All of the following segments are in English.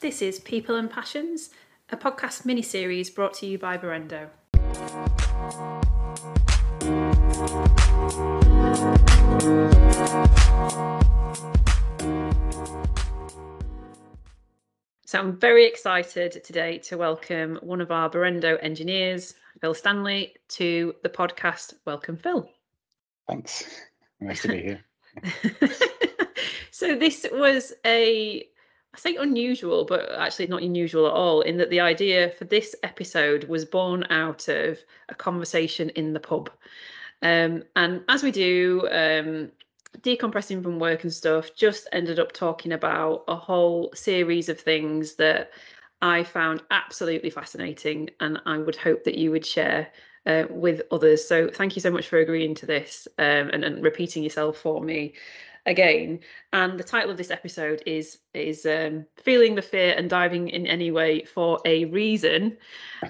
This is People and Passions, a podcast mini series brought to you by Berendo. So I'm very excited today to welcome one of our Berendo engineers, Phil Stanley, to the podcast. Welcome, Phil. Thanks. Nice to be here. so this was a I say unusual, but actually not unusual at all, in that the idea for this episode was born out of a conversation in the pub. Um, and as we do, um, decompressing from work and stuff, just ended up talking about a whole series of things that I found absolutely fascinating, and I would hope that you would share uh, with others. So thank you so much for agreeing to this um, and, and repeating yourself for me again. And the title of this episode is is um, feeling the fear and diving in any way for a reason.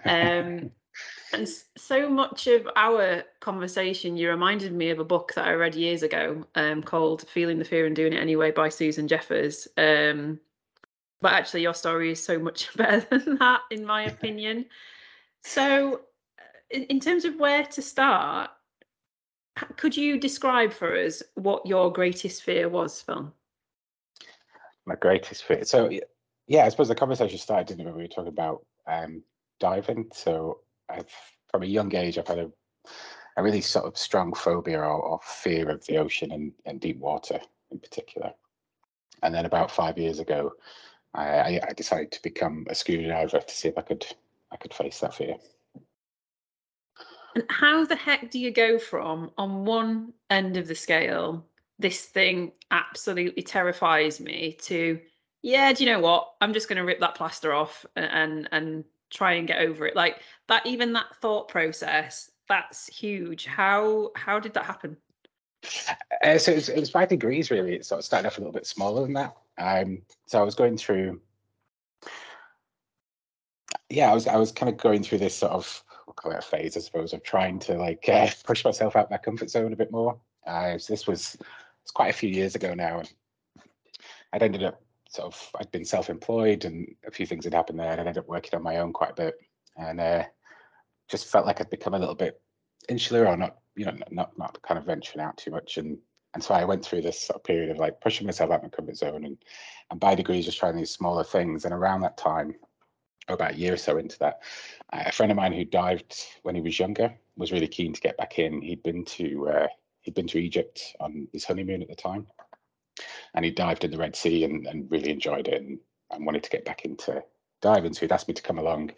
Um, and so much of our conversation, you reminded me of a book that I read years ago um, called "Feeling the Fear and Doing It Anyway" by Susan Jeffers. Um, but actually, your story is so much better than that, in my opinion. So, in, in terms of where to start, could you describe for us what your greatest fear was, Phil? My greatest fear. So, yeah, I suppose the conversation started, didn't it, when we were talking about um, diving. So, I've, from a young age, I've had a, a really sort of strong phobia or, or fear of the ocean and, and, deep water in particular. And then about five years ago, I, I decided to become a scuba diver to see if I could I could face that fear. And how the heck do you go from on one end of the scale, this thing absolutely terrifies me, to yeah, do you know what? I'm just going to rip that plaster off and and try and get over it. Like that, even that thought process, that's huge. How how did that happen? Uh, so it was, five degrees really. It sort of started off a little bit smaller than that. Um, so I was going through. Yeah, I was I was kind of going through this sort of call it a phase, I suppose, of trying to like uh, push myself out my comfort zone a bit more. Uh, this was it's quite a few years ago now, and I'd ended up sort of I'd been self-employed, and a few things had happened there, and I ended up working on my own quite a bit, and uh, just felt like I'd become a little bit insular, or not, you know, not not kind of venturing out too much, and and so I went through this sort of period of like pushing myself out my comfort zone, and and by degrees just trying these smaller things, and around that time about a year or so into that, uh, a friend of mine who dived when he was younger was really keen to get back in. He'd been to uh, he'd been to Egypt on his honeymoon at the time, and he dived in the Red Sea and, and really enjoyed it and, and wanted to get back into diving. So he'd asked me to come along.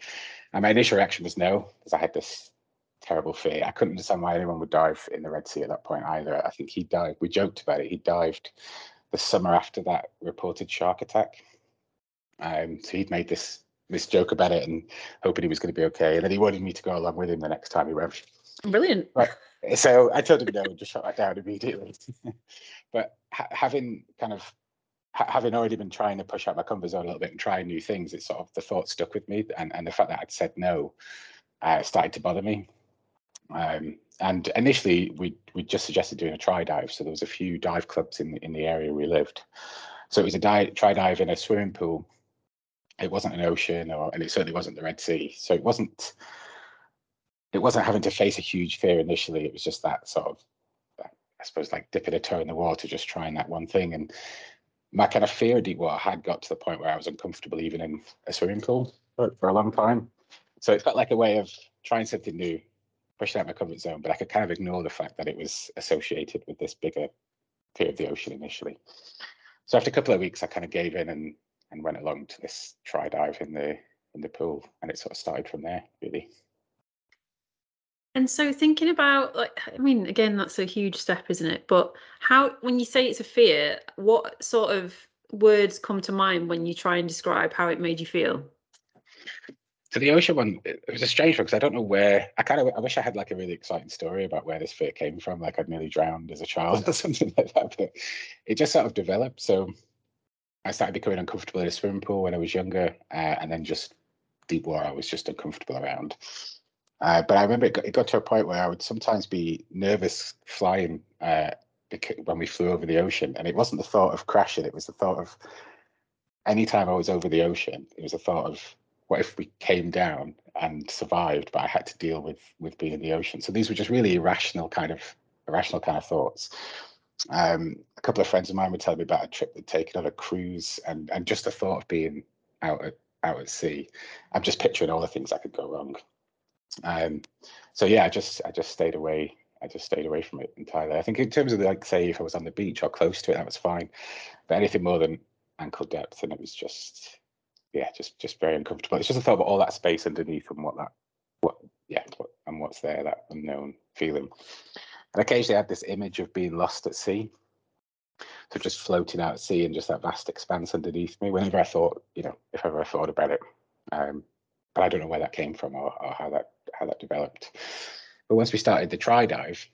And my initial reaction was no, because I had this terrible fear. I couldn't understand why anyone would dive in the Red Sea at that point either. I think he dived. We joked about it. He dived the summer after that reported shark attack. Um, so he'd made this this joke about it and hoping he was going to be okay. And then he wanted me to go along with him the next time he went. Brilliant. But, so I told him no and just shut that down immediately. but ha- having kind of ha- having already been trying to push out my comfort zone a little bit and try new things, it sort of the thought stuck with me, and and the fact that I'd said no uh, started to bother me. Um, and initially, we we just suggested doing a try dive. So there was a few dive clubs in in the area we lived. So it was a try dive in a swimming pool it wasn't an ocean or and it certainly wasn't the red sea. So it wasn't it wasn't having to face a huge fear initially. It was just that sort of i suppose like dipping a toe in the water just trying that one thing. And my kind of fear of deep water had got to the point where i was uncomfortable even in a swimming pool for, for a long time. So it felt like a way of trying something new pushing out my comfort zone. But i could kind of ignore the fact that it was associated with this bigger fear of the ocean initially. So after a couple of weeks i kind of gave in and and went along to this try dive in the in the pool and it sort of started from there really. And so thinking about like i mean again that's a huge step isn't it? But how when you say it's a fear what sort of words come to mind when you try and describe how it made you feel? So the ocean one it was a strange one because i don't know where i kind of i wish i had like a really exciting story about where this fear came from like i'd nearly drowned as a child or something like that but it just sort of developed. So I started becoming uncomfortable in a swimming pool when I was younger, uh, and then just deep water, I was just uncomfortable around. Uh, but I remember it got, it got, to a point where I would sometimes be nervous flying uh, when we flew over the ocean, and it wasn't the thought of crashing; it was the thought of anytime I was over the ocean, it was the thought of what if we came down and survived, but I had to deal with with being in the ocean. So these were just really irrational kind of irrational kind of thoughts. Um, a couple of friends of mine would tell me about a trip they'd taken on a cruise, and and just the thought of being out at out at sea, I'm just picturing all the things that could go wrong. Um, so yeah, I just I just stayed away. I just stayed away from it entirely. I think in terms of like say if I was on the beach or close to it, that was fine. But anything more than ankle depth, and it was just yeah, just just very uncomfortable. It's just a thought about all that space underneath and what that what yeah what, and what's there that unknown feeling. And occasionally I had this image of being lost at sea. So just floating out at sea and just that vast expanse underneath me. Whenever I thought, you know, if ever I thought about it, um, but I don't know where that came from or, or how that how that developed. But once we started the try dive,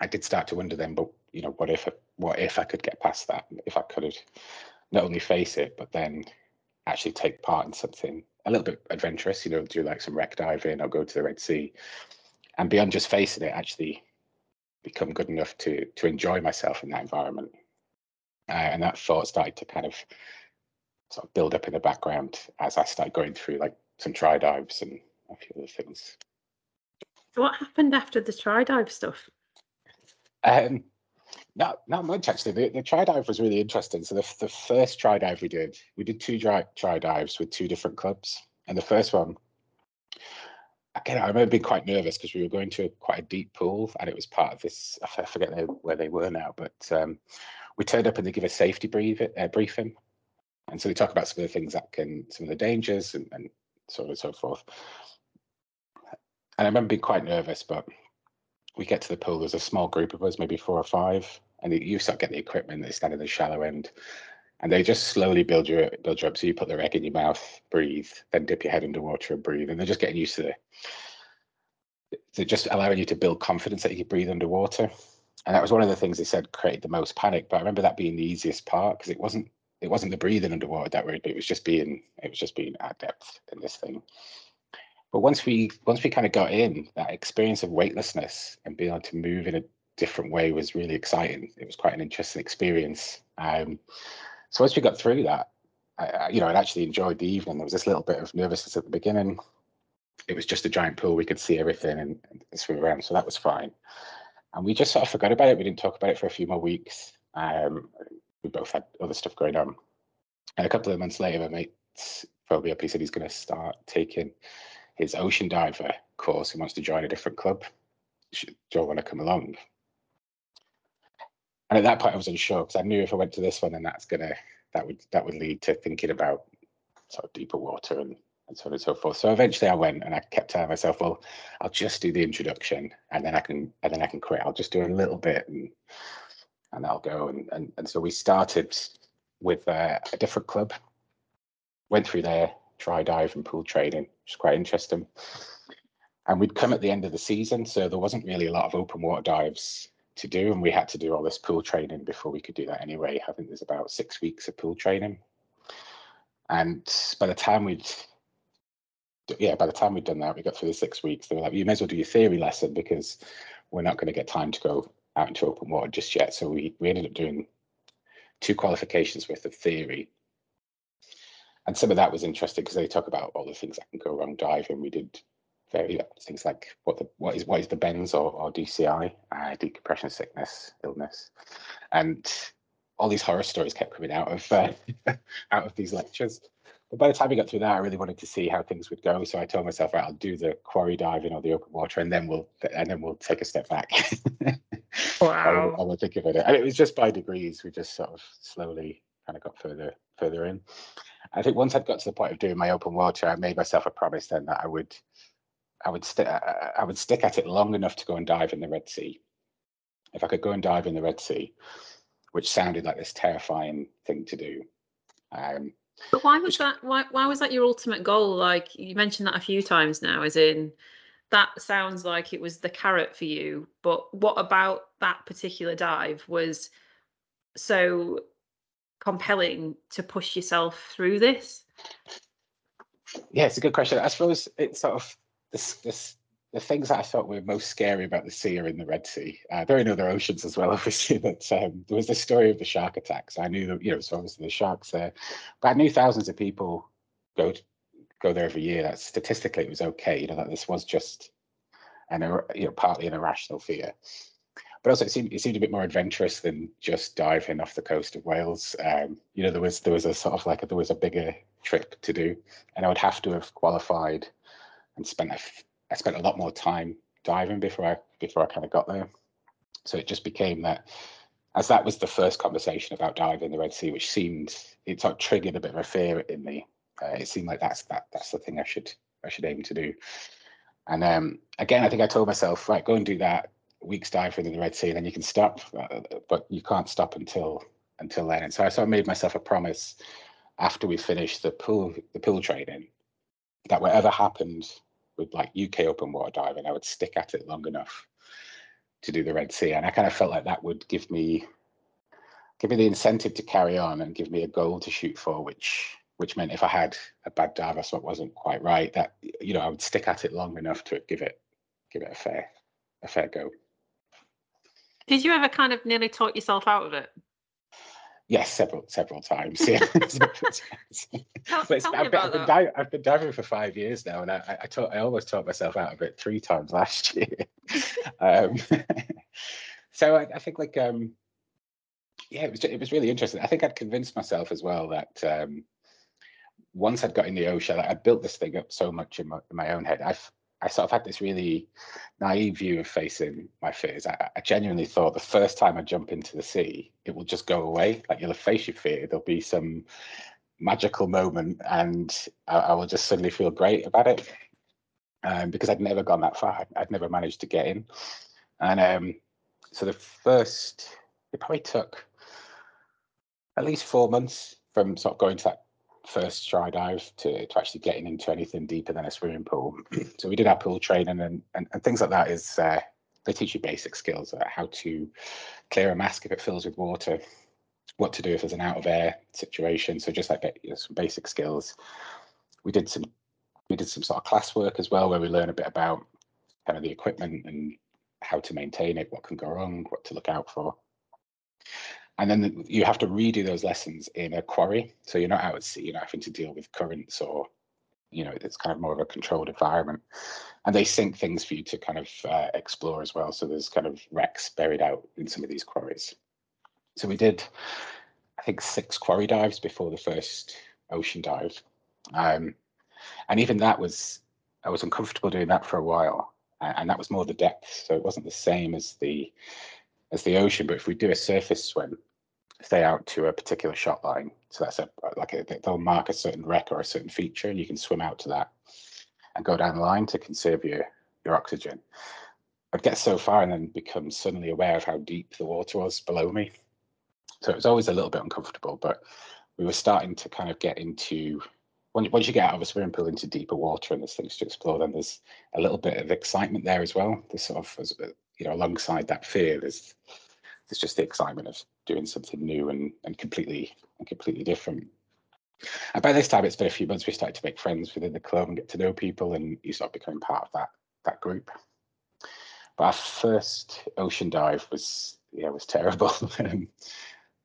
I did start to wonder then, but you know, what if what if I could get past that? If I could not only face it, but then actually take part in something a little bit adventurous, you know, do like some wreck diving or go to the Red Sea, and beyond just facing it, actually become good enough to to enjoy myself in that environment. Uh, and that thought started to kind of sort of build up in the background as I started going through like some try dives and a few other things. So what happened after the try dive stuff? Um, not not much actually. The, the try dive was really interesting. So the, the first try dive we did, we did two try, try dives with two different clubs. And the first one, again, I remember being quite nervous because we were going to a, quite a deep pool and it was part of this, I forget where they were now, but um, we turned up and they give a safety brief, uh, briefing. And so they talk about some of the things that can, some of the dangers and, and so on and so forth. And I remember being quite nervous, but we get to the pool, there's a small group of us, maybe four or five, and you start getting the equipment, they stand in the shallow end, and they just slowly build you build you up. So you put the reg in your mouth, breathe, then dip your head underwater and breathe, and they're just getting used to it. They're just allowing you to build confidence that you can breathe underwater. And that was one of the things they said created the most panic. But I remember that being the easiest part because it wasn't it wasn't the breathing underwater that worried, it was just being it was just being at depth in this thing. But once we once we kind of got in, that experience of weightlessness and being able to move in a different way was really exciting. It was quite an interesting experience. Um, so once we got through that, I, you know, I actually enjoyed the evening. There was this little bit of nervousness at the beginning. It was just a giant pool; we could see everything and, and swim around, so that was fine. And we just sort of forgot about it. We didn't talk about it for a few more weeks. Um, we both had other stuff going on. And a couple of months later, my mate phoned me up. He said he's going to start taking his ocean diver course. He wants to join a different club. Should Joe want to come along? And at that point, I was unsure because I knew if I went to this one, then that's gonna that would that would lead to thinking about sort of deeper water and and so on and so forth. So eventually, I went and I kept telling myself, well, I'll just do the introduction and then I can and then I can quit. I'll just do a little bit and and I'll go. And and, and so we started with uh, a different club. Went through there, try dive and pool training, which is quite interesting. And we'd come at the end of the season, so there wasn't really a lot of open water dives to do, and we had to do all this pool training before we could do that anyway. I think there's about six weeks of pool training. And by the time we'd yeah, by the time we'd done that, we got through the six weeks, they were like, you may as well do your theory lesson because we're not going to get time to go out into open water just yet. So we, we ended up doing two qualifications worth of theory and some of that was interesting because they talk about all the things that can go wrong diving. We did very things like what the what is what is the bends or, or DCI, uh, decompression sickness, illness, and all these horror stories kept coming out of uh, out of these lectures. But by the time we got through that, I really wanted to see how things would go. So I told myself, right, I'll do the quarry diving or the open water, and then we'll and then we'll take a step back. wow! I will think of it, and it was just by degrees. We just sort of slowly kind of got further further in. I think once I'd got to the point of doing my open water, I made myself a promise then that I would, I would stick, I would stick at it long enough to go and dive in the Red Sea. If I could go and dive in the Red Sea, which sounded like this terrifying thing to do. Um, but why was that? Why why was that your ultimate goal? Like you mentioned that a few times now, as in that sounds like it was the carrot for you. But what about that particular dive was so compelling to push yourself through this? Yeah, it's a good question. I suppose it's sort of this the things that I thought were most scary about the sea are in the Red Sea. Uh, there are in other oceans as well, obviously. But um, there was the story of the shark attacks. I knew that you know, so obviously the sharks there, but I knew thousands of people go go there every year. That statistically it was okay. You know that this was just an you know partly an irrational fear. But also, it seemed it seemed a bit more adventurous than just diving off the coast of Wales. Um, you know, there was there was a sort of like a, there was a bigger trip to do, and I would have to have qualified and spent a, I spent a lot more time diving before I before I kind of got there. So it just became that as that was the first conversation about diving the Red Sea, which seemed it sort of triggered a bit of a fear in me. Uh, it seemed like that's that that's the thing I should I should aim to do. And um, again, I think I told myself, right, go and do that week's diving in the Red Sea, and then you can stop, uh, but you can't stop until until then. And so I sort of made myself a promise after we finished the pool the pool training that whatever happened with like UK open water diving, I would stick at it long enough to do the Red Sea, and I kind of felt like that would give me give me the incentive to carry on and give me a goal to shoot for, which which meant if I had a bad dive or something wasn't quite right, that you know I would stick at it long enough to give it give it a fair a fair go. Did you ever kind of nearly talk yourself out of it? Yes, several several times. Yeah, tell, tell I've, been, I've, been di- I've, been, diving for five years now, and I I, taught, I almost taught myself out of it three times last year. um, so I, I, think like um, yeah, it was it was really interesting. I think I'd convinced myself as well that um, once I'd got in the ocean, I'd built this thing up so much in my, in my own head. I've I sort of had this really naive view of facing my fears. I, I, genuinely thought the first time I jump into the sea, it will just go away. Like you'll face your fear. There'll be some magical moment, and I, I will just suddenly feel great about it. Um, because I'd never gone that far. I'd never managed to get in, and um, so the first it probably took at least four months from sort of going to that first try dive to, to actually getting into anything deeper than a swimming pool. so we did our pool training and, and, and things like that is uh, they teach you basic skills about how to clear a mask if it fills with water, what to do if there's an out of air situation. So just like you know, some basic skills. We did some we did some sort of class work as well where we learn a bit about kind of the equipment and how to maintain it, what can go wrong, what to look out for and then you have to redo those lessons in a quarry. So you're not out at sea you're not having to deal with currents or you know it's kind of more of a controlled environment. And they sink things for you to kind of uh, explore as well. So there's kind of wrecks buried out in some of these quarries. So we did i think six quarry dives before the first ocean dive. Um, and even that was i was uncomfortable doing that for a while. And that was more the depth. So it wasn't the same as the as the ocean. But if we do a surface swim, stay out to a particular shot line, so that's a like a, they'll mark a certain wreck or a certain feature, and you can swim out to that and go down the line to conserve your your oxygen. I'd get so far and then become suddenly aware of how deep the water was below me. So it was always a little bit uncomfortable, but we were starting to kind of get into once you get out of a swimming pool into deeper water and there's things to explore, then there's a little bit of excitement there as well. There's sort of you know, alongside that fear, there's there's just the excitement of doing something new and and completely and completely different. And by this time, it's been a few months. We started to make friends within the club and get to know people, and you start becoming part of that that group. But our first ocean dive was yeah was terrible. Um,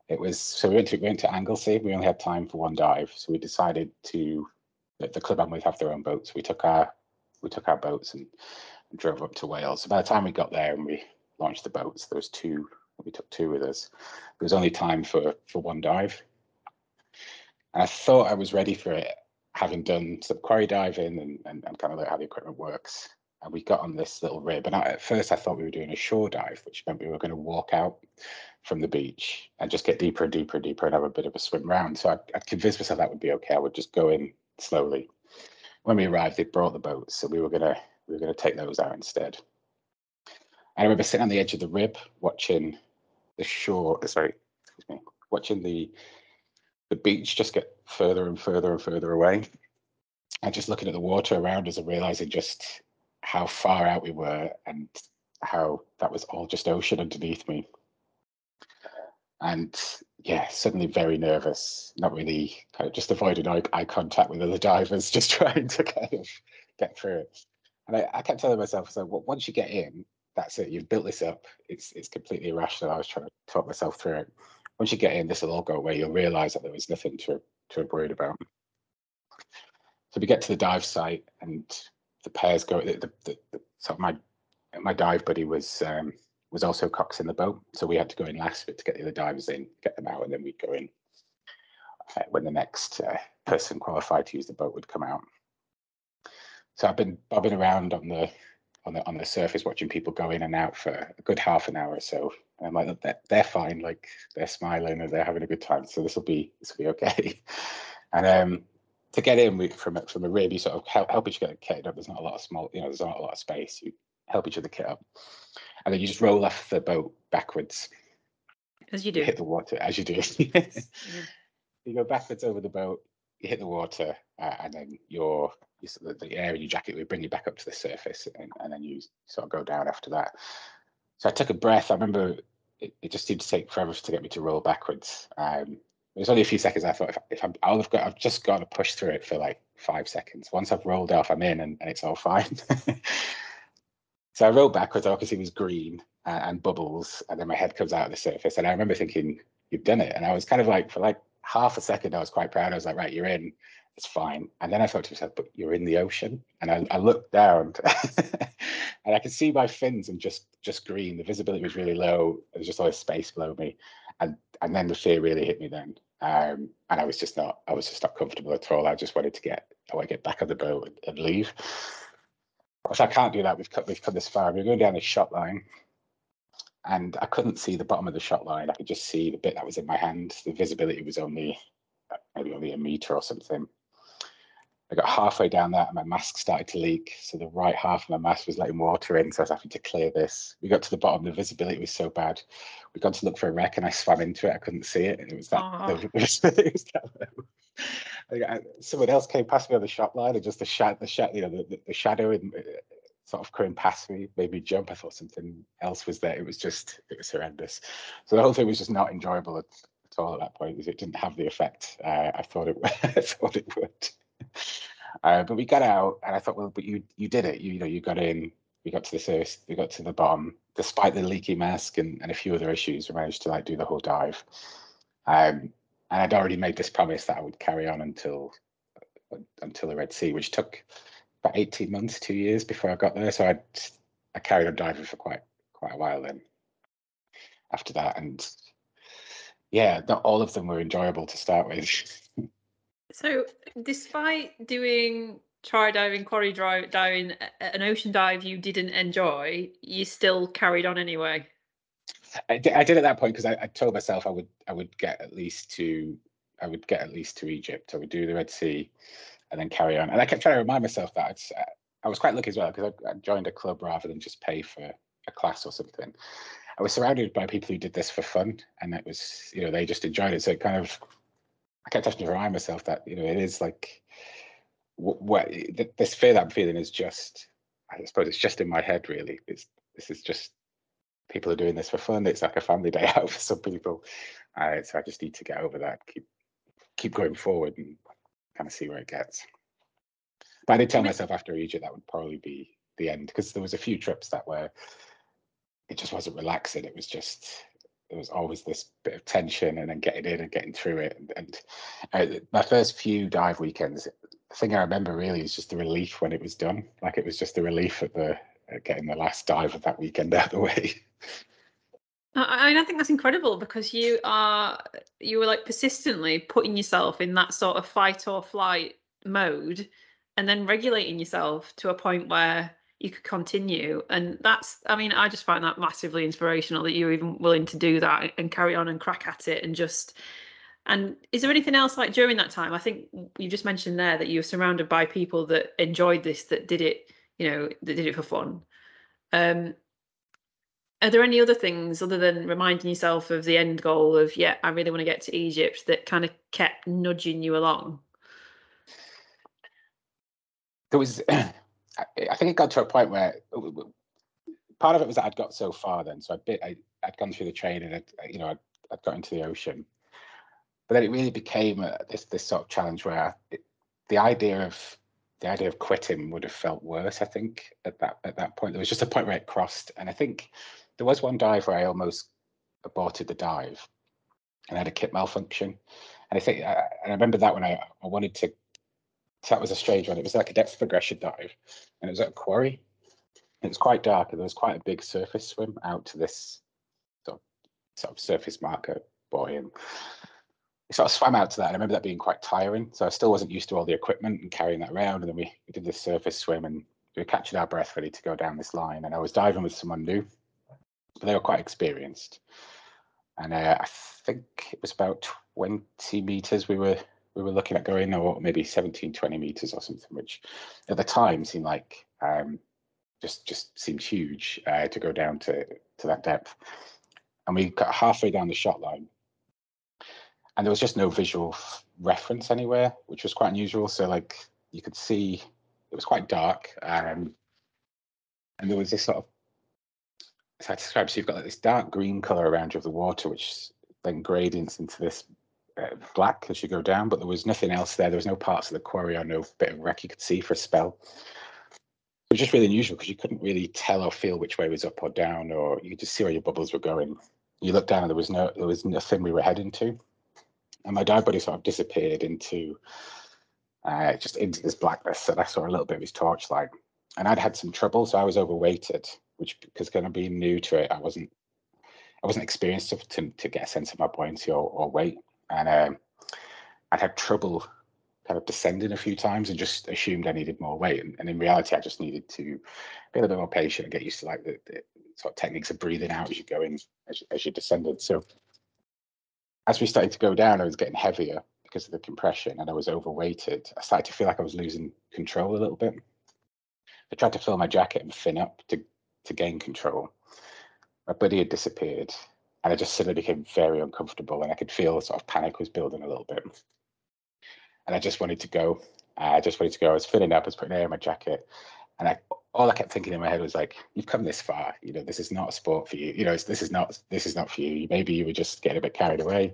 it was so we went to we went to Anglesey. We only had time for one dive, so we decided to the club and we have their own boats. We took our we took our boats and drove up to Wales. So by the time we got there and we launched the boats, there was two. We took two with us. There was only time for for one dive, and I thought I was ready for it, having done some quarry diving and and, and kind of like how the equipment works. And we got on this little rib, and I, at first I thought we were doing a shore dive, which meant we were going to walk out from the beach and just get deeper and deeper and deeper and have a bit of a swim round. So I, I'd convinced myself that would be okay. I would just go in slowly. When we arrived, they brought the boats, so we were going to we were going to take those out instead. I remember sitting on the edge of the rib watching the shore, uh, sorry, excuse me, watching the the beach just get further and further and further away. And just looking at the water around us and realizing just how far out we were and how that was all just ocean underneath me. And yeah, suddenly very nervous, not really kind of just avoiding eye, eye contact with other divers, just trying to kind of get through it And I, I kept telling myself, so once you get in, that's it. You've built this up. It's it's completely irrational. I was trying to talk myself through it. Once you get in, this will all go away. You'll realise that there was nothing to to have worried about. So we get to the dive site, and the pairs go. The, the, the, the of my my dive buddy was um, was also cox in the boat, so we had to go in last bit to get the other divers in, get them out, and then we'd go in uh, when the next uh, person qualified to use the boat would come out. So I've been bobbing around on the on the on the surface, watching people go in and out for a good half an hour or so. And I'm like, they're, they're fine, like they're smiling and they're having a good time. So this will be this will be okay. and um, to get in we, from from a rib, you sort of help, help each other get up. There's not a lot of small, you know, there's not a lot of space. You help each other kit up, and then you just roll off the boat backwards. As you do. You hit the water as you do. You go backwards over the boat. You hit the water, uh, and then your, the air in your jacket will bring you back up to the surface, and, and then you sort of go down after that. So I took a breath. I remember it, it just seemed to take forever to get me to roll backwards. Um, it was only a few seconds. I thought if, if I'm, I'll have got, I've just got to push through it for like five seconds. Once I've rolled off, I'm in, and, and it's all fine. So I rolled backwards. I obviously was green and, and bubbles, and then my head comes out of the surface. And I remember thinking, "You've done it." And I was kind of like, for like half a second, I was quite proud. I was like, "Right, you're in. It's fine." And then I thought to myself, "But you're in the ocean." And I, I looked down, and I could see my fins and just just green. The visibility was really low. There was just all this space below me, and and then the fear really hit me. Then, um, and I was just not. I was just not comfortable at all. I just wanted to get. I want to get back on the boat and, and leave. Which I can't do that. We've cut we've come this far. We're going down this shot line, and I couldn't see the bottom of the shot line. I could just see the bit that was in my hand. The visibility was only maybe only a meter or something. I got halfway down that and my mask started to leak. So the right half of my mask was letting water in. So I was having to clear this. We got to the bottom, the visibility was so bad. We got to look for a wreck and I swam into it. I couldn't see it. And it was that, it was, it was that low. someone else came past me on the shot line and just the shadow, the, shadow, you know, the, the shadow in, uh, sort of coming past me made me jump. I thought something else was there. It was just, it was horrendous. So the whole thing was just not enjoyable at, at all at that point it didn't have the effect uh, I thought it, I thought it would. Uh, but we got out, and I thought, well, but you you did it. You, you know, you got in. We got to the surface. We got to the bottom, despite the leaky mask and, and a few other issues. We managed to like do the whole dive. Um, and I'd already made this promise that I would carry on until until the Red Sea, which took about eighteen months, two years before I got there. So I I carried on diving for quite quite a while then. After that, and yeah, not all of them were enjoyable to start with. So, despite doing try diving, quarry drive, diving, an ocean dive you didn't enjoy, you still carried on anyway. I did, I did at that point because I, I, told myself I would I would get at least to I would get at least to Egypt. I would do the Red Sea, and then carry on. And I kept trying to remind myself that uh, I was quite lucky as well because I, I joined a club rather than just pay for a class or something. I was surrounded by people who did this for fun, and it was you know they just enjoyed it. So it kind of I kept having to remind myself that you know it is like what this fear that I'm feeling is just I suppose it's just in my head really. It's this is just people are doing this for fun. It's like a family day out for some people. Uh, so I just need to get over that, keep keep going forward and kind of see where it gets. But I did tell myself after Egypt that would probably be the end because there was a few trips that were it just wasn't relaxing. It was just there was always this bit of tension and then getting in and getting through it. And, and uh, my first few dive weekends, the thing I remember really is just the relief when it was done. Like it was just the relief at the at getting the last dive of that weekend out of the way. I mean, I think that's incredible because you are you were like persistently putting yourself in that sort of fight or flight mode, and then regulating yourself to a point where you could continue. And that's i mean i just find that massively inspirational that you're even willing to do that and carry on and crack at it and just and is there anything else like during that time? I think you just mentioned there that you were surrounded by people that enjoyed this that did it you know that did it for fun. Um are there any other things other than reminding yourself of the end goal of yeah i really want to get to egypt that kind of kept nudging you along there was I, think it got to a point where part of it was that I'd got so far then, so I'd bit, I, would gone through the train and I, you know, I'd, I'd got into the ocean, but then it really became a, this this sort of challenge where it, the idea of the idea of quitting would have felt worse. I think at that at that point there was just a point where it crossed, and I think there was one dive where I almost aborted the dive, and had a kit malfunction, and I think uh, I, I remember that when I I wanted to. That was a strange one. It was like a depth progression dive, and it was at a quarry. It was quite dark, and there was quite a big surface swim out to this sort of, sort of surface marker buoy, and sort of swam out to that. And I remember that being quite tiring. So I still wasn't used to all the equipment and carrying that around. And then we, we did this surface swim and we were catching our breath ready to go down this line. And I was diving with someone new, but they were quite experienced. And uh, I think it was about 20 meters we were we were looking at going, or maybe 17, 20 meters or something, which at the time seemed like um, just just seemed huge uh, to go down to to that depth. And we got halfway down the shot line, and there was just no visual reference anywhere, which was quite unusual. So like you could see it was quite dark, um, and there was this sort of it's hard to describe. So you've got like this dark green color around you of the water, which then gradients into this uh, black as you go down. But there was nothing else there. There was no parts of the quarry or no bit of wreck you could see for a spell. It was just really unusual because you couldn't really tell or feel which way was up or down, or you could just see where your bubbles were going. You looked down and there was no there was nothing we were heading to and my dive buddy sort of disappeared into uh, just into this blackness. And I saw a little bit of his torchlight, and I'd had some trouble, so I was overweighted, which because kind of being new to it, I wasn't I wasn't experienced enough to, to get a sense of my buoyancy or, or weight, and um, I'd had trouble kind of descending a few times and just assumed I needed more weight. And, and, in reality, I just needed to be a little bit more patient and get used to like the, the sort of techniques of breathing out as you go in, as, as you descended. So as we started to go down, I was getting heavier because of the compression and I was overweighted. I started to feel like I was losing control a little bit. I tried to fill my jacket and fin up to, to gain control. My buddy had disappeared and I just suddenly became very uncomfortable and I could feel sort of panic was building a little bit. And I just wanted to go. I just wanted to go. I was filling up, I was putting air in my jacket. And I all I kept thinking in my head was like, "You've come this far. You know, this is not a sport for you. You know, this is not this is not for you. Maybe you were just getting a bit carried away.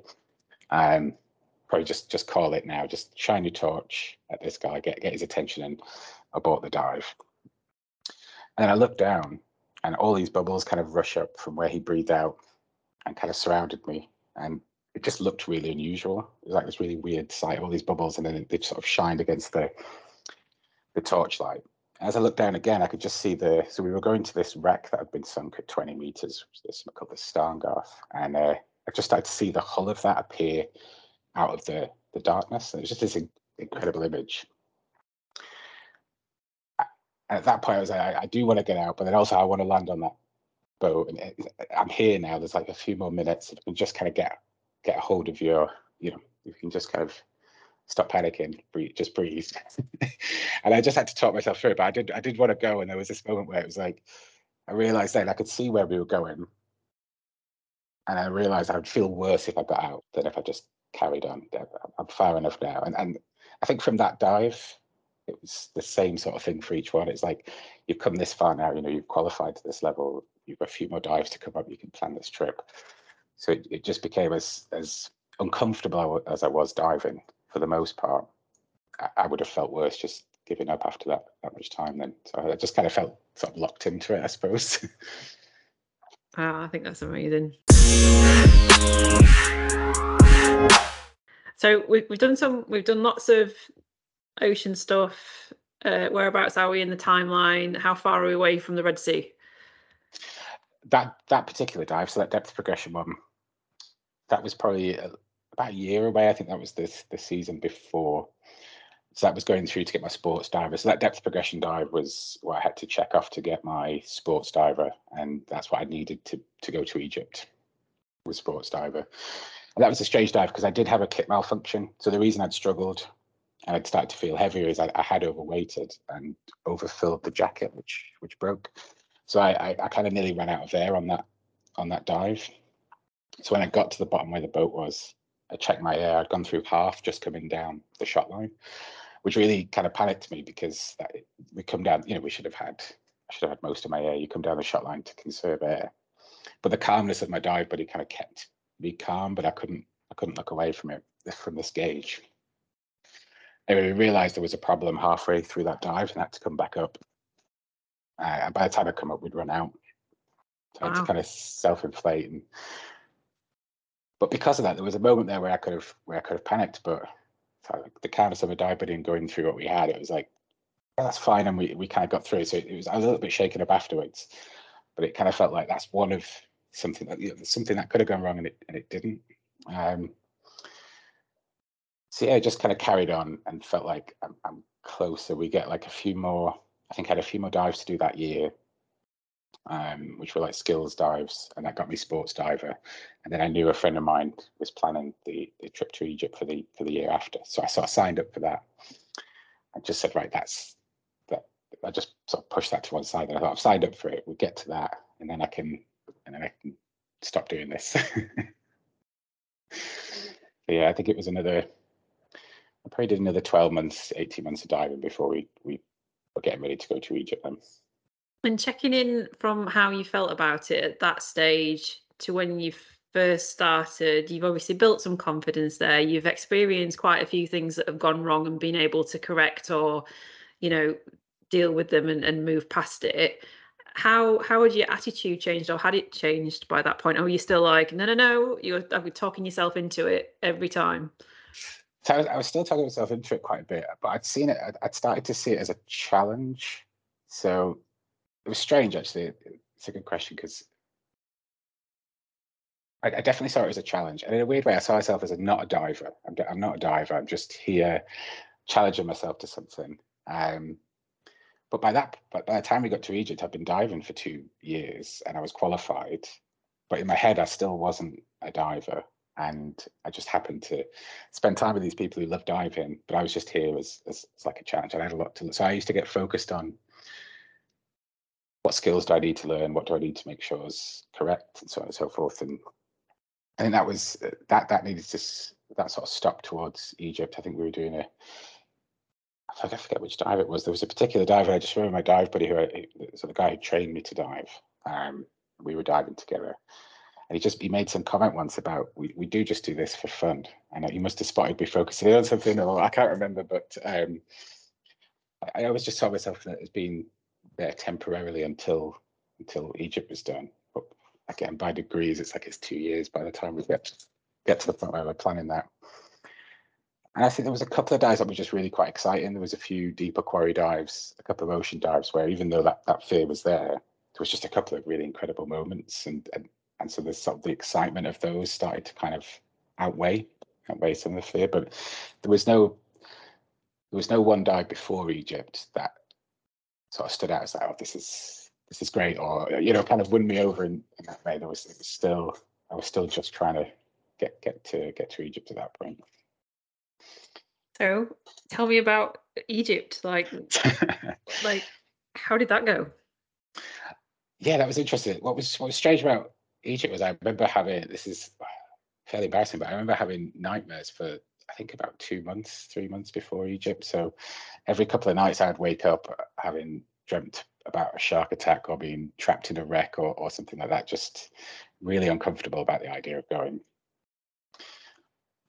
Um, probably just just call it now. Just shine your torch at this guy, get get his attention, and abort the dive. And then I looked down, and all these bubbles kind of rush up from where he breathed out, and kind of surrounded me, and it just looked really unusual. It was like this really weird sight, all these bubbles, and then they sort of shined against the the torchlight as I looked down again, I could just see the. So we were going to this wreck that had been sunk at 20 meters, which is called the Stanegarth, and uh, I just started to see the hull of that appear out of the the darkness. And it was just this incredible image. And at that point, I was like, I, I do want to get out, but then also I want to land on that boat. And I'm here now. There's like a few more minutes. If you can just kind of get get a hold of your, you know, you can just kind of stop panicking, breathe, just breathe. and I just had to talk myself through it. But I did I did want to go, and there was this moment where it was like I realized then I could see where we were going, and I realized I would feel worse if I got out than if I just carried on. I'm far enough now, and and I think from that dive, it was the same sort of thing for each one. It's like you've come this far now, you know, you've qualified to this level. You've got a few more dives to come up. You can plan this trip. So it, it just became as as uncomfortable as I was diving for the most part, I, I would have felt worse just giving up after that that much time. Then, so I just kind of felt sort of locked into it, I suppose. Ah, I think that's amazing. So we've we've done some we've done lots of ocean stuff. Uh, whereabouts are we in the timeline? How far are we away from the Red Sea? That that particular dive, so that depth progression one, that was probably about a year away. I think that was this the season before. So that was going through to get my sports diver. So that depth progression dive was what I had to check off to get my sports diver, and that's what I needed to to go to Egypt with sports diver. And that was a strange dive because I did have a kit malfunction. So the reason I'd struggled and I'd started to feel heavier is I, I had overweighted and overfilled the jacket, which which broke. So I, I, I kind of nearly ran out of air on that on that dive. So when I got to the bottom where the boat was, I checked my air. I'd gone through half just coming down the shot line, which really kind of panicked me because that, we come down. You know, we should have had. I should have had most of my air. You come down the shot line to conserve air, but the calmness of my dive buddy kind of kept me calm. But I couldn't. I couldn't look away from it from this gauge. Anyway, we realised there was a problem halfway through that dive and had to come back up. Uh, and by the time I come up, we'd run out. So I had to kind of self-inflate and but because of that, there was a moment there where I could have where I could have panicked, but the canvas of a dive and going through what we had, it was like "Yeah, that's fine, and we we kind of got through. So it, it was I was a little bit shaken up afterwards, but it kind of felt like that's one of something that you know, something that could have gone wrong and it and it didn't. Um, so yeah, it just kind of carried on and felt like I'm, I'm closer. We get like a few more. I think I had a few more dives to do that year, um, which were like skills dives, and that got me sports diver. And then I knew a friend of mine was planning the, the trip to Egypt for the for the year after, so I sort of signed up for that. I just said, right, that's that. I just sort of pushed that to one side, and I thought I've signed up for it. We'll get to that, and then I can, and then I can stop doing this. Yeah, I think it was another. I probably did another twelve months, eighteen months of diving before we we were getting ready to go to Egypt. Then. And checking in from how you felt about it at that stage to when you first started, you've obviously built some confidence there. You've experienced quite a few things that have gone wrong and been able to correct or, you know, deal with them and, and move past it. How how had your attitude changed or had it changed by that point? Or were you still like, no, no, no, you're talking yourself into it every time? So I was, I was still talking myself into it quite a bit, but I'd seen it. I'd, I'd started to see it as a challenge. So it was strange, actually. It's a good question because I, I definitely saw it as a challenge, and in a weird way, I saw myself as a not a diver. I'm, I'm not a diver. I'm just here challenging myself to something. Um, but by that, but by the time we got to Egypt, I'd been diving for two years, and I was qualified. But in my head, I still wasn't a diver, and I just happened to spend time with these people who love diving. But I was just here as, as, as like a challenge, I had a lot to. learn. So I used to get focused on what skills do I need to learn, what do I need to make sure is correct, and so on and so forth. And I think that was uh, that that needed to that sort of stop towards Egypt. I think we were doing a I forget, which dive it was. There was a particular diver. I just remember my dive buddy who, I- so the guy who trained me to dive. Um, we were diving together, and he just he made some comment once about we, we do just do this for fun. And he must have spotted me focusing on something, or I can't remember, but um, I, always just saw myself that as being there temporarily until until Egypt was done. But again, by degrees, it's like it's two years by the time we get get to the point where we're planning that. And I think there was a couple of dives that were just really quite exciting. There was a few deeper quarry dives, a couple of ocean dives where even though that, that fear was there, there was just a couple of really incredible moments. And, and and so the sort of the excitement of those started to kind of outweigh outweigh some of the fear. But there was no there was no one dive before Egypt that sort of stood out as like, oh, this is this is great, or you know, kind of won me over in, in that way. There was it was still I was still just trying to get get to get to Egypt at that point. So tell me about Egypt. Like like how did that go? yeah, that was interesting. What was what was strange about Egypt was I remember having this is uh, fairly embarrassing, but I remember having nightmares for I think about two months, three months before Egypt. So every couple of nights I'd wake up having dreamt about a shark attack or being trapped in a wreck or, or something like that. Just really uncomfortable about the idea of going.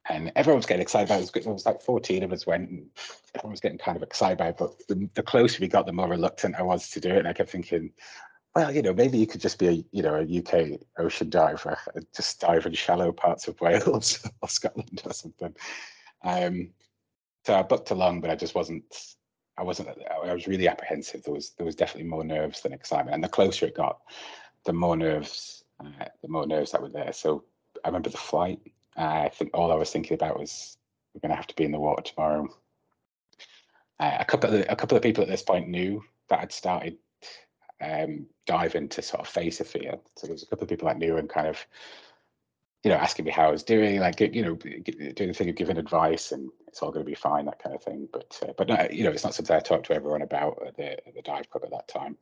And everyone was getting excited about it. It was like 14 of us went and everyone was getting kind of excited about it. But the, the closer we got, the more reluctant I was to do it. And I kept thinking, well, you know, maybe you could just be a, you know, a UK ocean diver, just dive in shallow parts of Wales or Scotland or something. Um, so I booked along, but I just wasn't. I wasn't. I was really apprehensive. There was there was definitely more nerves than excitement, and the closer it got, the more nerves, uh, the more nerves that were there. So I remember the flight. Uh, I think all I was thinking about was we're going to have to be in the water tomorrow. Uh, a couple of a couple of people at this point knew that I'd started um, diving to sort of face a fear. So there was a couple of people I knew and kind of, you know, asking me how I was doing, like you know, doing the thing of giving advice and it's all going to be fine, that kind of thing. But uh, but no, you know, it's not something I talked to everyone about at the, at the dive club at that time.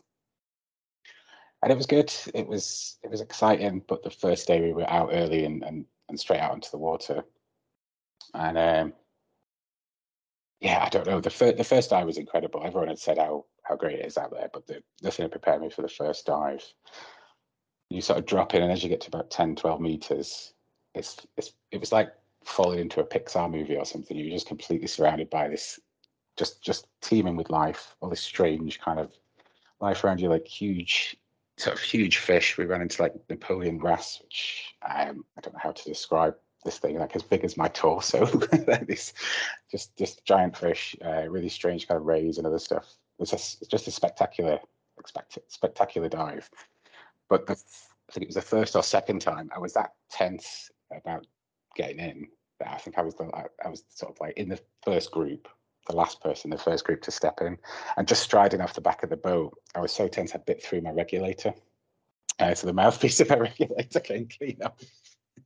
And it was good. It was it was exciting. But the first day we were out early and and, and straight out into the water, and um, yeah, I don't know. The first the first dive was incredible. Everyone had said how how great it is out there, but the, nothing had prepared me for the first dive. You sort of drop in, and as you get to about 10, 12 meters, it's it's it was like falling into a Pixar movie or something. You're just completely surrounded by this, just just teeming with life, all this strange kind of life around you, like huge, sort of huge fish. We ran into like Napoleon wrasse, which um, I don't know how to describe this thing, like as big as my torso. this just just giant fish, uh, really strange kind of rays and other stuff. It's, a, it's just a spectacular, spectacular dive. But the, I think it was the first or second time I was that tense about getting in that I think I was the I was sort of like in the first group, the last person, the first group to step in, and just striding off the back of the boat. I was so tense I bit through my regulator, uh, so the mouthpiece of my regulator came clean off.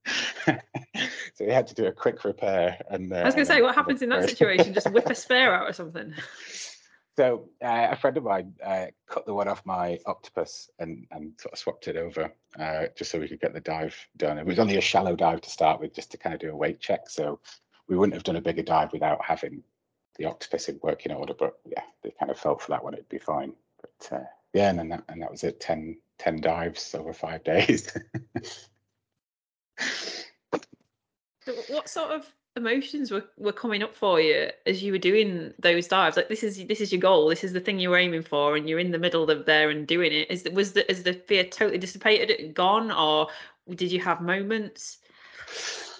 so we had to do a quick repair. And uh, I was going to say, what happens in that situation? Just whip a spare out or something. So uh, a friend of mine uh, cut the one off my octopus and and sort of swapped it over uh, just so we could get the dive done. It was only a shallow dive to start with, just to kind of do a weight check. So we wouldn't have done a bigger dive without having the octopus in working order. But yeah, they kind of felt for that one it'd be fine. But uh, yeah, and then that and that was it. 10, 10 dives over five days. What sort of emotions were, were coming up for you as you were doing those dives? Like this is this is your goal this is the thing you were aiming for and you're in the middle of there and doing it. Is was the is the fear totally dissipated and gone or did you have moments?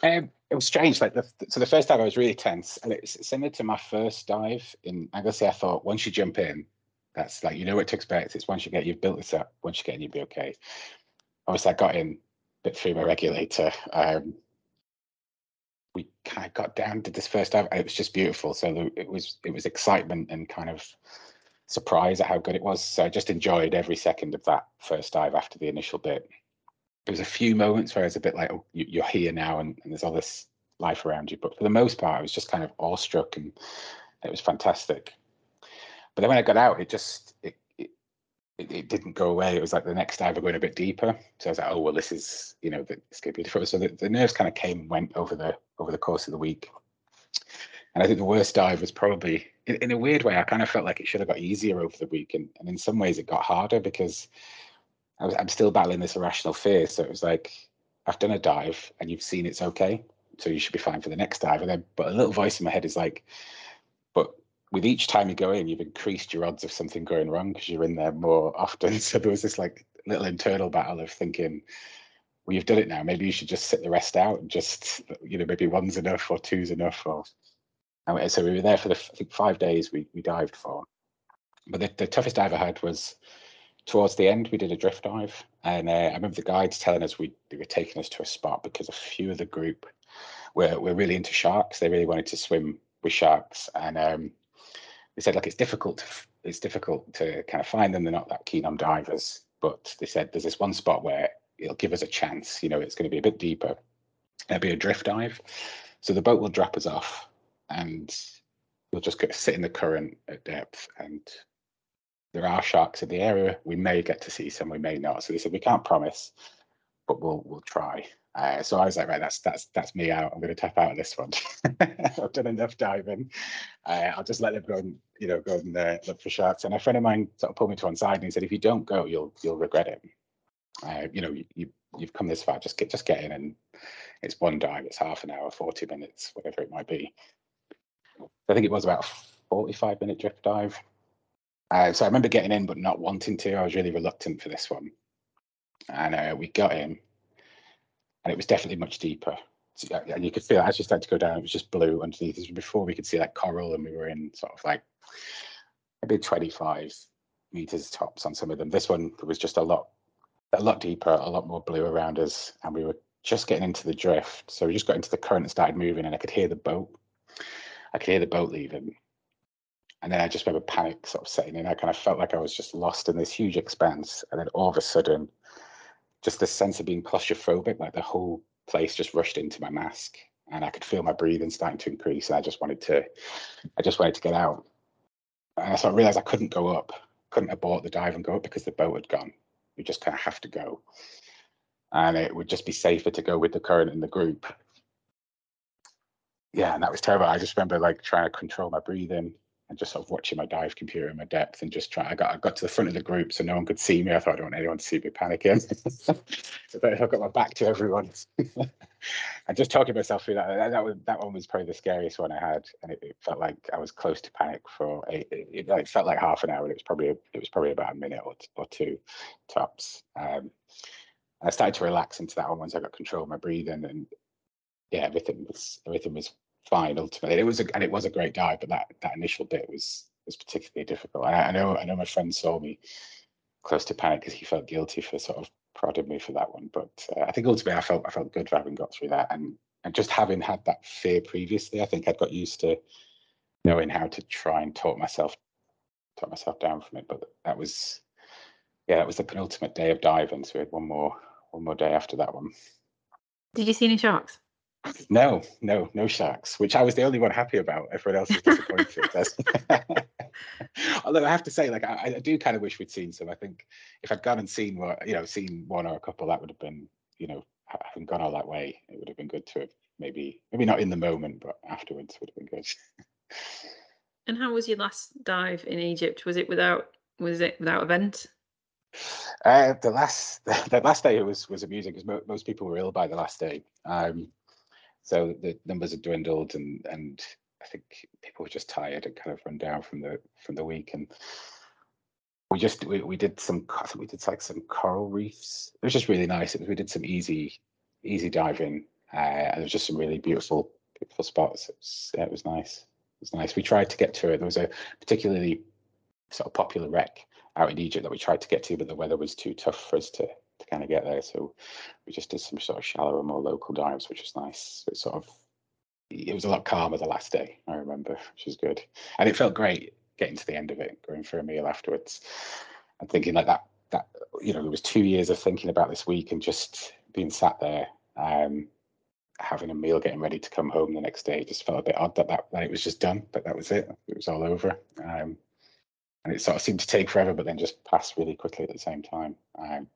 Um, it was strange like the, so the first dive i was really tense and it's similar to my first dive in Anglesey i thought once you jump in that's like you know what to expect it's once you get you've built this up once you get in you'll be okay. Obviously i got in through my regulator um, we kind of got down to this first dive. It was just beautiful. So it was it was excitement and kind of surprise at how good it was. So I just enjoyed every second of that first dive after the initial bit. There was a few moments where I was a bit like, oh, you're here now, and, and there's all this life around you. But for the most part, I was just kind of awestruck, and it was fantastic. But then when I got out, it just it it, it, didn't go away. It was like the next dive, we're going a bit deeper. So I was like, oh well, this is you know this could be different. So the, the nerves kind of came and went over the over the course of the week. And I think the worst dive was probably in, in a weird way. I kind of felt like it should have got easier over the week, and, and in some ways it got harder because I was I'm still battling this irrational fear. So it was like I've done a dive and you've seen it's okay, so you should be fine for the next dive. And then, but a little voice in my head is like, but with each time you go in, you've increased your odds of something going wrong because you're in there more often. So there was this like little internal battle of thinking, well, you've done it now. Maybe you should just sit the rest out and just, you know, maybe one's enough or two's enough. Or so we were there for the I think five days we we dived for. But the, the toughest dive I had was towards the end. We did a drift dive, and uh, I remember the guides telling us we they were taking us to a spot because a few of the group were were really into sharks. They really wanted to swim with sharks, and um, they said like it's difficult to it's difficult to kind of find them. They're not that keen on divers, but they said there's this one spot where it'll give us a chance. You know, it's going to be a bit deeper. It'll be a drift dive, so the boat will drop us off, and we'll just sit in the current at depth. And there are sharks in the area. We may get to see some, we may not. So they said we can't promise, but we'll we'll try. Uh, so I was like, right, that's that's that's me out. I'm going to tap out of this one. I've done enough diving. Uh, I'll just let them go and you know go and uh, look for sharks. And a friend of mine sort of pulled me to one side and he said, if you don't go, you'll you'll regret it. Uh, you know, you, you you've come this far. Just get just get in, and it's one dive. It's half an hour, forty minutes, whatever it might be. I think it was about a forty-five minute drift dive. Uh, so I remember getting in, but not wanting to. I was really reluctant for this one, and uh, we got in and it was definitely much deeper. And you could feel as you started to go down, it was just blue underneath. Before we could see that coral, and we were in sort of like maybe 25 meters tops on some of them. This one was just a lot, a lot deeper, a lot more blue around us, and we were just getting into the drift. So we just got into the current and started moving, and I could hear the boat. I could hear the boat leaving. And then I just remember panic sort of setting in. I kind of felt like I was just lost in this huge expanse. And then all of a sudden, just this sense of being claustrophobic, like the whole place just rushed into my mask and I could feel my breathing starting to increase. And I just wanted to, I just wanted to get out. And so I realized I couldn't go up, couldn't abort the dive and go up because the boat had gone. You just kind of have to go. And it would just be safer to go with the current in the group. Yeah, and that was terrible. I just remember like trying to control my breathing. And just sort of watching my dive computer in my depth and just trying. I got I got to the front of the group so no one could see me. I thought I don't want anyone to see me panicking. so I got my back to everyone. and just talking myself through that, that, that, was, that one was probably the scariest one I had, and it, it felt like I was close to panic for it, it, it, felt like half an hour. And it was probably it was probably about a minute or, or two tops. Um, I started to relax into that one once I got control of my breathing, and yeah, everything was everything was fine ultimately. It was a, and it was a great dive, but that that initial bit was was particularly difficult. I, I know I know my friend saw me close to panic because he felt guilty for sort of prodding me for that one. But uh, I think ultimately I felt I felt good for having got through that, and and just having had that fear previously, I think I'd got used to knowing how to try and talk myself talk myself down from it. But that was yeah, that was the penultimate day of diving. So we had one more one more day after that one. Did you see any sharks? No, no, no sharks, which I was the only one happy about. Everyone else was disappointed. Although I have to say, like, I, I, do kind of wish we'd seen some. I think if I'd gone and seen what, you know, seen one or a couple, that would have been, you know, having gone all that way, it would have been good to have maybe, maybe not in the moment, but afterwards would have been good. and how was your last dive in Egypt? Was it without, was it without event? Uh, the last the last day was was amusing because mo- most people were ill by the last day. Um, so the numbers had dwindled, and and I think people were just tired and kind of run down from the from the week. And we just we, we did some I think we did like some coral reefs. It was just really nice. It was, we did some easy easy diving, uh, and there was just some really beautiful beautiful spots. It was it was nice. It was nice. We tried to get to it. There was a particularly sort of popular wreck out in Egypt that we tried to get to, but the weather was too tough for us to to kind of get there. So we just did some sort of shallower, more local dives, which was nice. It sort of it was a lot calmer the last day, I remember, which was good. And it felt great getting to the end of it, going for a meal afterwards, and thinking like that that you know, it was two years of thinking about this week and just being sat there, um, having a meal, getting ready to come home the next day. It just felt a bit odd that that, that it was just done, but that was it. It was all over. Um, and it sort of seemed to take forever, but then just pass really quickly at the same time. Um,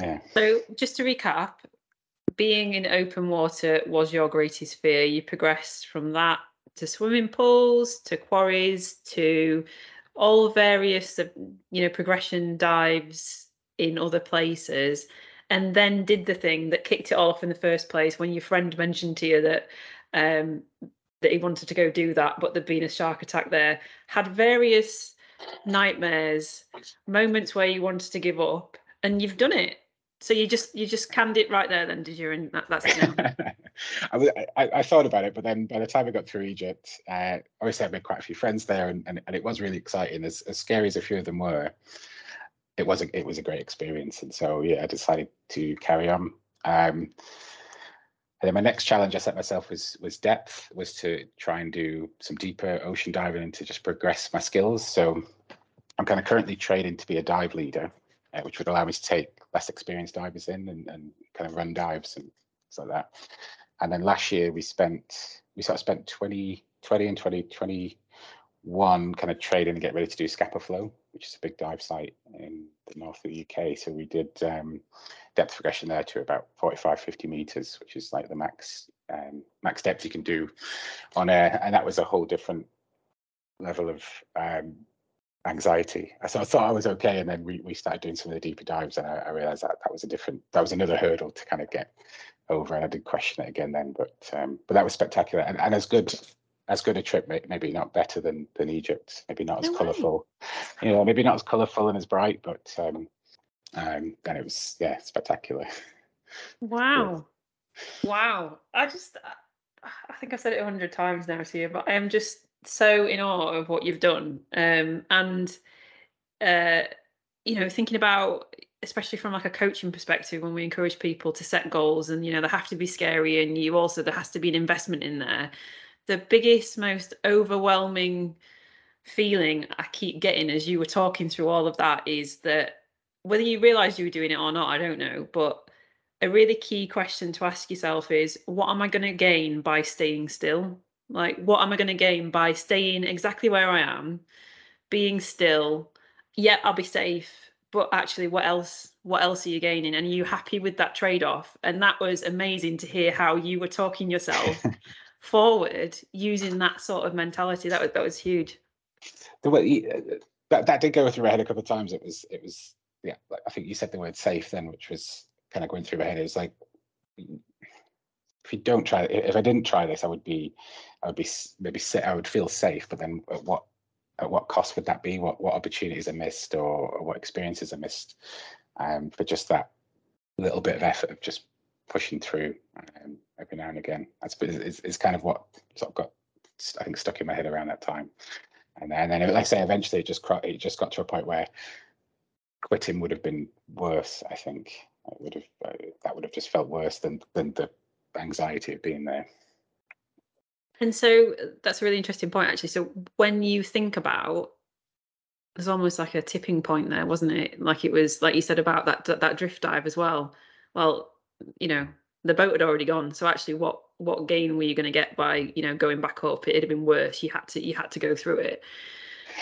yeah. So just to recap, being in open water was your greatest fear. You progressed from that to swimming pools, to quarries, to all various you know progression dives in other places and then did the thing that kicked it all off in the first place when your friend mentioned to you that um that he wanted to go do that but there'd been a shark attack there had various nightmares moments where you wanted to give up and you've done it so you just you just canned it right there then, did you? And that, that's it. I, I, I, thought about it, but then by the time I got through Egypt, uh, obviously I made quite a few friends there, and, and, and it was really exciting. As, as scary as a few of them were, it was a it was a great experience, and so yeah, I decided to carry on. Um, and then my next challenge I set myself was was depth, was to try and do some deeper ocean diving and to just progress my skills. So I'm kind of currently training to be a dive leader, uh, which would allow me to take less experienced divers in and, and kind of run dives and things like that. And then last year we spent we sort of spent 2020 and 2021 kind of training and get ready to do Scapa Flow, which is a big dive site in the north of the UK. So we did um, depth progression there to about 45, 50 meters, which is like the max um, max depth you can do on air. And that was a whole different level of um, anxiety. I thought, I thought I was okay, and then we, we started doing some of the deeper dives, and I, I, realized that that was a different, that was another hurdle to kind of get over, and I did question it again then, but um, but that was spectacular, and, and as good as good a trip, maybe not better than than Egypt, maybe not as no colourful, you know, maybe not as colourful and as bright, but um, um, then it was yeah, spectacular. Wow, yeah. wow! I just, I think I've said it a hundred times now to you, but I am just so in awe of what you've done. Um, and uh, you know thinking about especially from like a coaching perspective when we encourage people to set goals and you know they have to be scary and you also there has to be an investment in there the biggest most overwhelming feeling i keep getting as you were talking through all of that is that whether you realize you were doing it or not i don't know but a really key question to ask yourself is what am i going to gain by staying still like, what am I going to gain by staying exactly where I am, being still? Yeah, I'll be safe, but actually, what else? What else are you gaining? And are you happy with that trade off? And that was amazing to hear how you were talking yourself forward using that sort of mentality. That was that was huge. The way uh, that that did go through my head a couple of times. It was it was yeah. I think you said the word safe then, which was kind of going through my head. It was like if you don't try, if I didn't try this, I would be, I would be maybe I would feel safe. But then at what at what cost would that be? What what opportunities are missed or, or what experiences are missed um, for just that little bit of effort of just pushing through um, every now and again. That's is, is kind of what sort of got I think stuck in my head around that time. And then, and then like I say, eventually it just it just got to a point where quitting would have been worse. I think it would have uh, that would have just felt worse than than the anxiety of being there. And so that's a really interesting point, actually. So when you think about, there's almost like a tipping point there, wasn't it? Like it was, like you said about that that, that drift dive as well. Well, you know, the boat had already gone. So actually, what what gain were you going to get by you know going back up? It'd have been worse. You had to you had to go through it.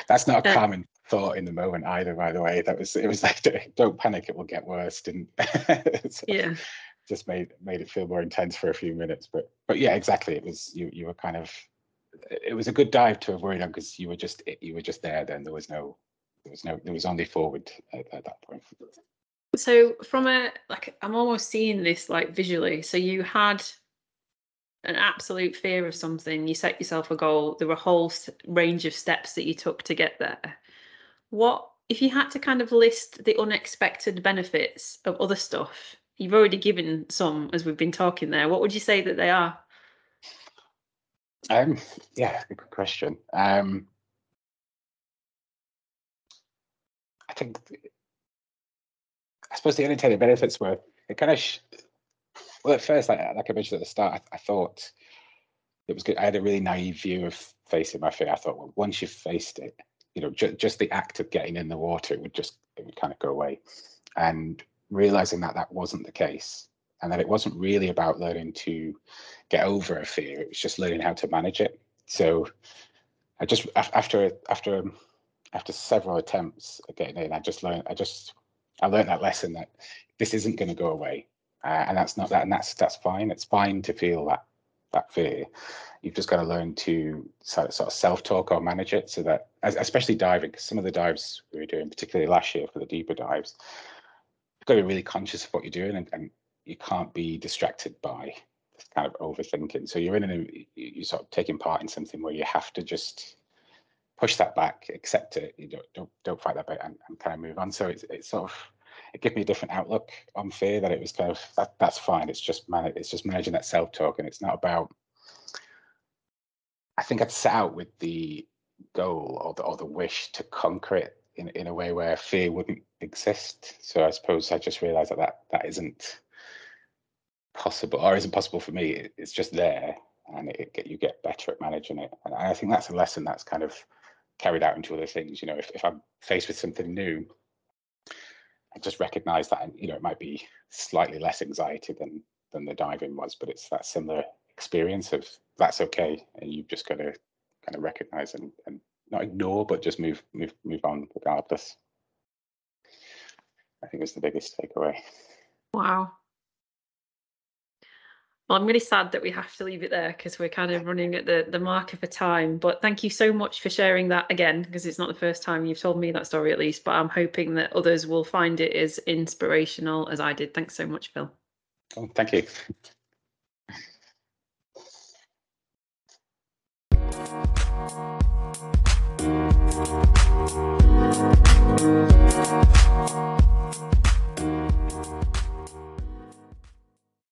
That's not a uh, common thought in the moment either. By the way, that was it was like don't panic, it will get worse. Didn't so, yeah just made made it feel more intense for a few minutes. But but yeah, exactly. It was you you were kind of it was a good dive to avoid on because you were just you were just there. Then there was no there was no there was only forward at, at that point. So from a like I'm almost seeing this like visually. So you had an absolute fear of something. You set yourself a goal. There were a whole range of steps that you took to get there. What if you had to kind of list the unexpected benefits of other stuff You've already given some as we've been talking there. What would you say that they are? Um, yeah, good question. Um, I think, I suppose the unintended benefits were it kind of, sh- well, at first, like, like I mentioned at the start, I, I, thought it was good. I had a really naive view of facing my fear. I thought, well, once you've faced it, you know, ju- just the act of getting in the water, it would just, it would kind of go away. And realizing that that wasn't the case and that it wasn't really about learning to get over a fear it was just learning how to manage it. So i just after after after several attempts at getting in i just learned i just i learned that lesson that this isn't going to go away uh, and that's not that and that's that's fine. It's fine to feel that that fear. You've just got to learn to sort of, sort of self-talk or manage it so that especially diving because some of the dives we were doing particularly last year for the deeper dives got to be really conscious of what you're doing and, and you can't be distracted by this kind of overthinking. So you're in an you're sort of taking part in something where you have to just push that back, accept it. You don't don't, don't fight that back and, and kind of move on. So it's it's sort of it gave me a different outlook on fear that it was kind of that that's fine. It's just man it's just managing that self talk and it's not about. I think I'd set out with the goal or the or the wish to conquer it in, in a way where fear wouldn't exist. So I suppose I just realized that that, that isn't possible or isn't possible for me. It, it's just there and it, it, you get better at managing it. And I think that's a lesson that's kind of carried out into other things. You know, if, if I'm faced with something new, I just recognize that, and you know, it might be slightly less anxiety than than the diving was, but it's that similar experience of that's okay. And you've just got to kind of recognize and, and not ignore, but just move move move on regardless. I think it's the biggest takeaway. Wow. Well, I'm really sad that we have to leave it there because we're kind of running at the, the mark of a time. But thank you so much for sharing that again, because it's not the first time you've told me that story, at least. But I'm hoping that others will find it as inspirational as I did. Thanks so much, Phil. Oh, thank you. Thank you.